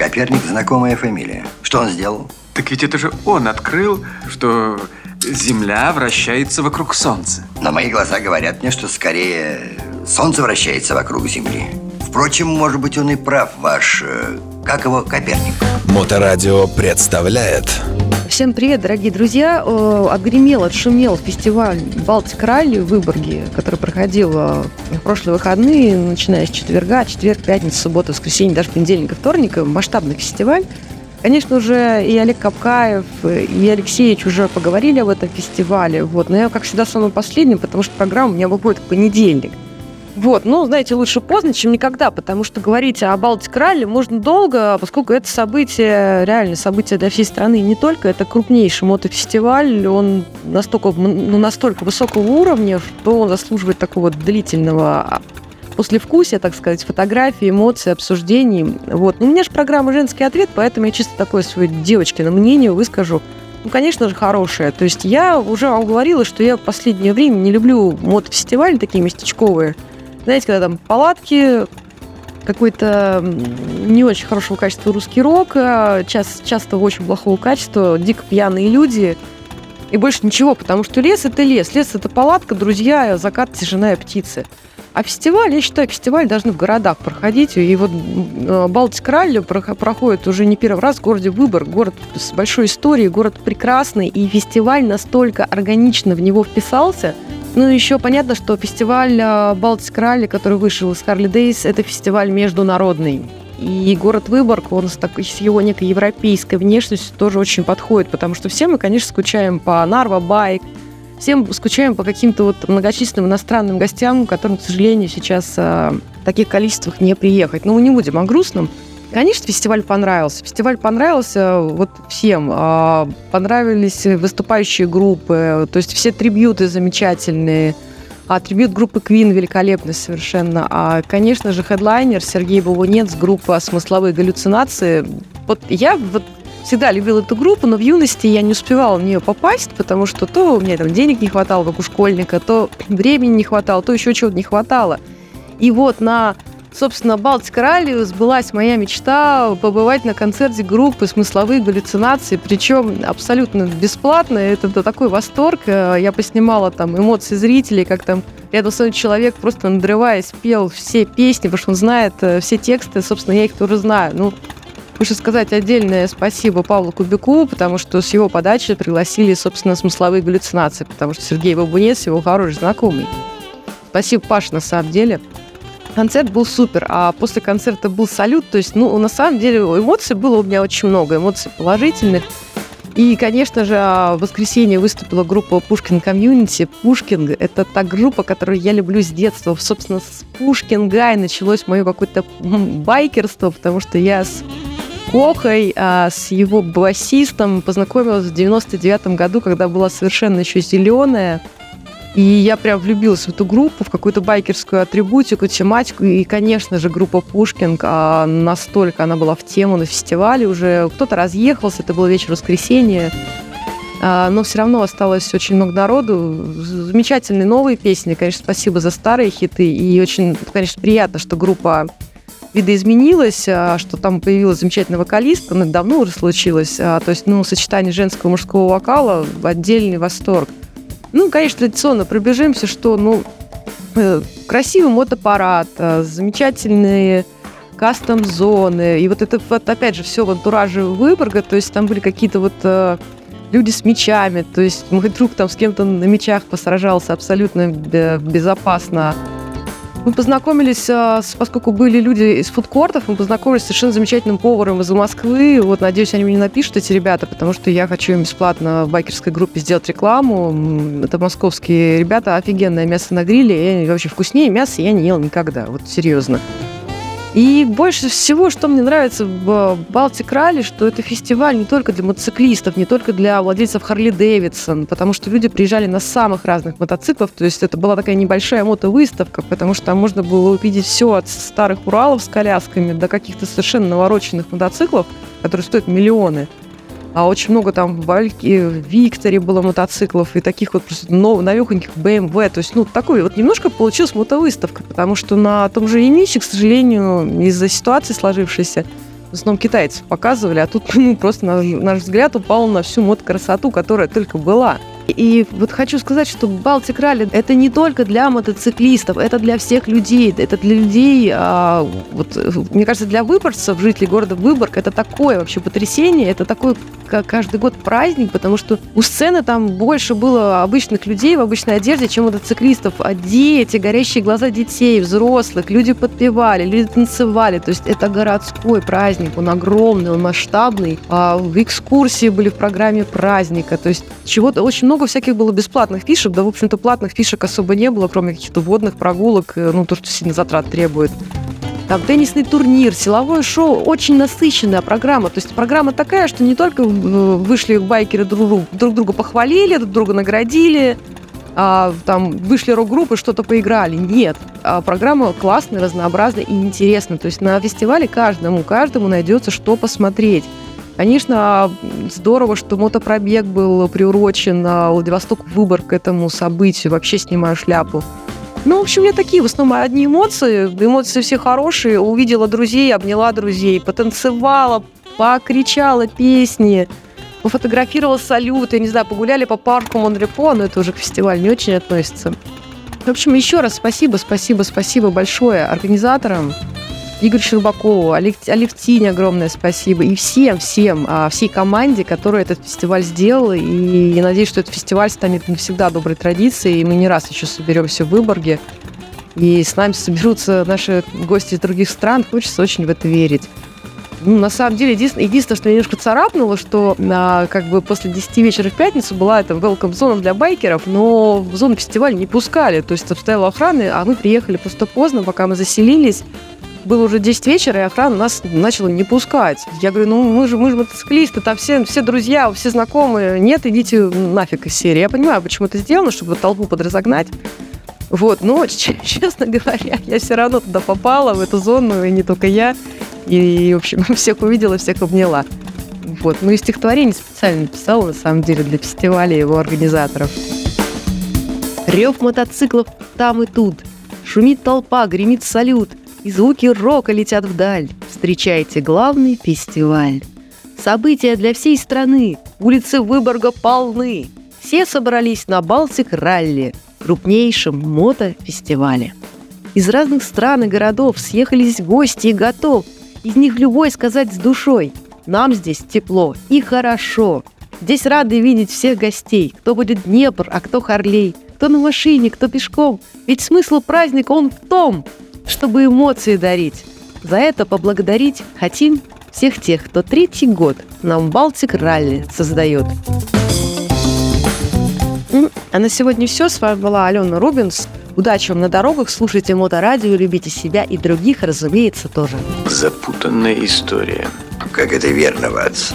Коперник – знакомая фамилия. Что он сделал? Так ведь это же он открыл, что Земля вращается вокруг Солнца. На мои глаза говорят мне, что скорее Солнце вращается вокруг Земли. Впрочем, может быть, он и прав, ваш... Э, как его, Коперник. Моторадио представляет... Всем привет, дорогие друзья! Отгремел, отшумел фестиваль Балтик Ралли в Выборге, который проходил в прошлые выходные, начиная с четверга, четверг, пятница, суббота, воскресенье, даже понедельника, вторника. Масштабный фестиваль. Конечно, уже и Олег Капкаев, и Алексеевич уже поговорили об этом фестивале. Вот. Но я, как всегда, самый последний, потому что программа у меня выходит в понедельник. Вот, ну, знаете, лучше поздно, чем никогда, потому что говорить о Балтик Ралли можно долго, поскольку это событие, реально событие для всей страны, не только, это крупнейший мотофестиваль, он настолько, ну, настолько высокого уровня, что он заслуживает такого длительного послевкусия, так сказать, фотографий, эмоций, обсуждений. Вот. Ну, у меня же программа «Женский ответ», поэтому я чисто такое свое девочкино мнение выскажу. Ну, конечно же, хорошее. То есть я уже вам говорила, что я в последнее время не люблю мотофестивали такие местечковые, знаете, когда там палатки, какой-то не очень хорошего качества русский рок, а часто, часто очень плохого качества, дико пьяные люди, и больше ничего, потому что лес – это лес, лес – это палатка, друзья, закат, тишина и птицы. А фестиваль, я считаю, фестиваль должны в городах проходить. И вот э, Балтик Ралли проходит уже не первый раз в городе Выбор. Город с большой историей, город прекрасный. И фестиваль настолько органично в него вписался – ну, еще понятно, что фестиваль э, Балтик Ралли, который вышел из Харли Дейс, это фестиваль международный. И город Выборг, он с, такой, с его некой европейской внешностью тоже очень подходит, потому что все мы, конечно, скучаем по Нарва Байк, всем скучаем по каким-то вот многочисленным иностранным гостям, которым, к сожалению, сейчас э, в таких количествах не приехать. Но мы не будем о грустном. Конечно, фестиваль понравился. Фестиваль понравился вот всем. А, понравились выступающие группы, то есть все трибьюты замечательные. А трибют группы Queen великолепный совершенно. А, конечно же, хедлайнер Сергей Бабунец, группа «Смысловые галлюцинации». Вот я вот всегда любил эту группу, но в юности я не успевала в нее попасть, потому что то у меня там денег не хватало, как у школьника, то времени не хватало, то еще чего-то не хватало. И вот на собственно, Балтика ралли сбылась моя мечта побывать на концерте группы «Смысловые галлюцинации», причем абсолютно бесплатно. Это, такой восторг. Э, я поснимала там эмоции зрителей, как там рядом с человек, просто надрываясь, пел все песни, потому что он знает э, все тексты, собственно, я их тоже знаю. Ну, Лучше сказать отдельное спасибо Павлу Кубику, потому что с его подачи пригласили, собственно, смысловые галлюцинации, потому что Сергей Бабунец его хороший знакомый. Спасибо, Паш, на самом деле. Концерт был супер, а после концерта был салют. То есть, ну, на самом деле, эмоций было у меня очень много, эмоций положительных. И, конечно же, в воскресенье выступила группа Pushking Community. Pushking – это та группа, которую я люблю с детства. Собственно, с Pushking а и началось мое какое-то байкерство, потому что я с Кохой, а с его басистом познакомилась в 99 году, когда была совершенно еще зеленая. И я прям влюбилась в эту группу, в какую-то байкерскую атрибутику, тематику. И, конечно же, группа Пушкин, а, настолько она была в тему на фестивале уже. Кто-то разъехался, это был вечер воскресенья. А, но все равно осталось очень много народу. Замечательные новые песни. Конечно, спасибо за старые хиты. И очень, конечно, приятно, что группа видоизменилась, а, что там появилась замечательная вокалистка, но давно уже случилось. То есть, ну, сочетание женского и мужского вокала – отдельный восторг. Ну, конечно, традиционно пробежимся, что, ну, э, красивый мотопарад, э, замечательные кастом-зоны. И вот это, вот, опять же, все в антураже Выборга, то есть там были какие-то вот э, люди с мечами, то есть мой друг там с кем-то на мечах посражался абсолютно безопасно. Мы познакомились, а, поскольку были люди из фудкортов, мы познакомились с совершенно замечательным поваром из Москвы. Вот, надеюсь, они мне напишут, эти ребята, потому что я хочу им бесплатно в байкерской группе сделать рекламу. Это московские ребята, офигенное мясо на гриле. И вообще вкуснее мяса я не ел никогда, вот серьезно. И больше всего, что мне нравится в Балтик Ралли, что это фестиваль не только для мотоциклистов, не только для владельцев Харли Дэвидсон, потому что люди приезжали на самых разных мотоциклов, то есть это была такая небольшая мотовыставка, потому что там можно было увидеть все от старых Уралов с колясками до каких-то совершенно навороченных мотоциклов, которые стоят миллионы. А очень много там в Вальке, в Викторе было мотоциклов и таких вот просто нов, новехоньких BMW. То есть, ну, такой вот немножко получилась мотовыставка, потому что на том же Емисе, к сожалению, из-за ситуации сложившейся, в основном китайцев показывали, а тут ну, просто наш, наш взгляд упал на всю мод-красоту, которая только была. И вот хочу сказать, что Балтик Ралли – это не только для мотоциклистов, это для всех людей, это для людей, а, вот, мне кажется, для выборцев, жителей города Выборг, это такое вообще потрясение, это такой каждый год праздник, потому что у сцены там больше было обычных людей в обычной одежде, чем мотоциклистов. А дети, горящие глаза детей, взрослых, люди подпевали, люди танцевали. То есть это городской праздник, он огромный, он масштабный. А экскурсии были в программе праздника. То есть чего-то очень много всяких было бесплатных фишек. Да, в общем-то, платных фишек особо не было, кроме каких-то водных прогулок, э, ну, то, что сильно затрат требует там теннисный турнир, силовое шоу, очень насыщенная программа. То есть программа такая, что не только вышли байкеры друг, друг друга похвалили, друг друга наградили, а, там вышли рок-группы, что-то поиграли. Нет. А программа классная, разнообразная и интересная. То есть на фестивале каждому, каждому найдется что посмотреть. Конечно, здорово, что мотопробег был приурочен на Владивосток выбор к этому событию. Вообще снимаю шляпу. Ну, в общем, у меня такие в основном одни эмоции. Эмоции все хорошие. Увидела друзей, обняла друзей, потанцевала, покричала песни, пофотографировала салют. Я не знаю, погуляли по парку Монрепо, но это уже к фестивалю не очень относится. В общем, еще раз спасибо, спасибо, спасибо большое организаторам. Игорь Щербакову, Алевтине огромное спасибо. И всем, всем, а, всей команде, которая этот фестиваль сделала. И я надеюсь, что этот фестиваль станет навсегда доброй традицией. И мы не раз еще соберемся в Выборге. И с нами соберутся наши гости из других стран. Хочется очень в это верить. Ну, на самом деле, единственное, единственное, что меня немножко царапнуло, что а, как бы после 10 вечера в пятницу была эта welcome зона для байкеров, но в зону фестиваля не пускали. То есть там стояла охрана, а мы приехали просто поздно, пока мы заселились было уже 10 вечера, и охрана нас начала не пускать. Я говорю, ну мы же, мы же мотоциклисты, там все, все друзья, все знакомые. Нет, идите нафиг из серии. Я понимаю, почему это сделано, чтобы толпу подразогнать. Вот, но, честно говоря, я все равно туда попала, в эту зону, и не только я. И, в общем, всех увидела, всех обняла. Вот. Ну и стихотворение специально написала, на самом деле, для фестиваля его организаторов. Рев мотоциклов там и тут. Шумит толпа, гремит салют и звуки рока летят вдаль. Встречайте главный фестиваль. События для всей страны, улицы Выборга полны. Все собрались на Балтик Ралли, крупнейшем мотофестивале. Из разных стран и городов съехались гости и готов. Из них любой сказать с душой. Нам здесь тепло и хорошо. Здесь рады видеть всех гостей. Кто будет Днепр, а кто Харлей. Кто на машине, кто пешком. Ведь смысл праздника он в том, чтобы эмоции дарить. За это поблагодарить хотим всех тех, кто третий год нам Балтик Ралли создает. А на сегодня все. С вами была Алена Рубинс. Удачи вам на дорогах, слушайте моторадио, любите себя и других, разумеется, тоже. Запутанная история. Как это верно, Ватс.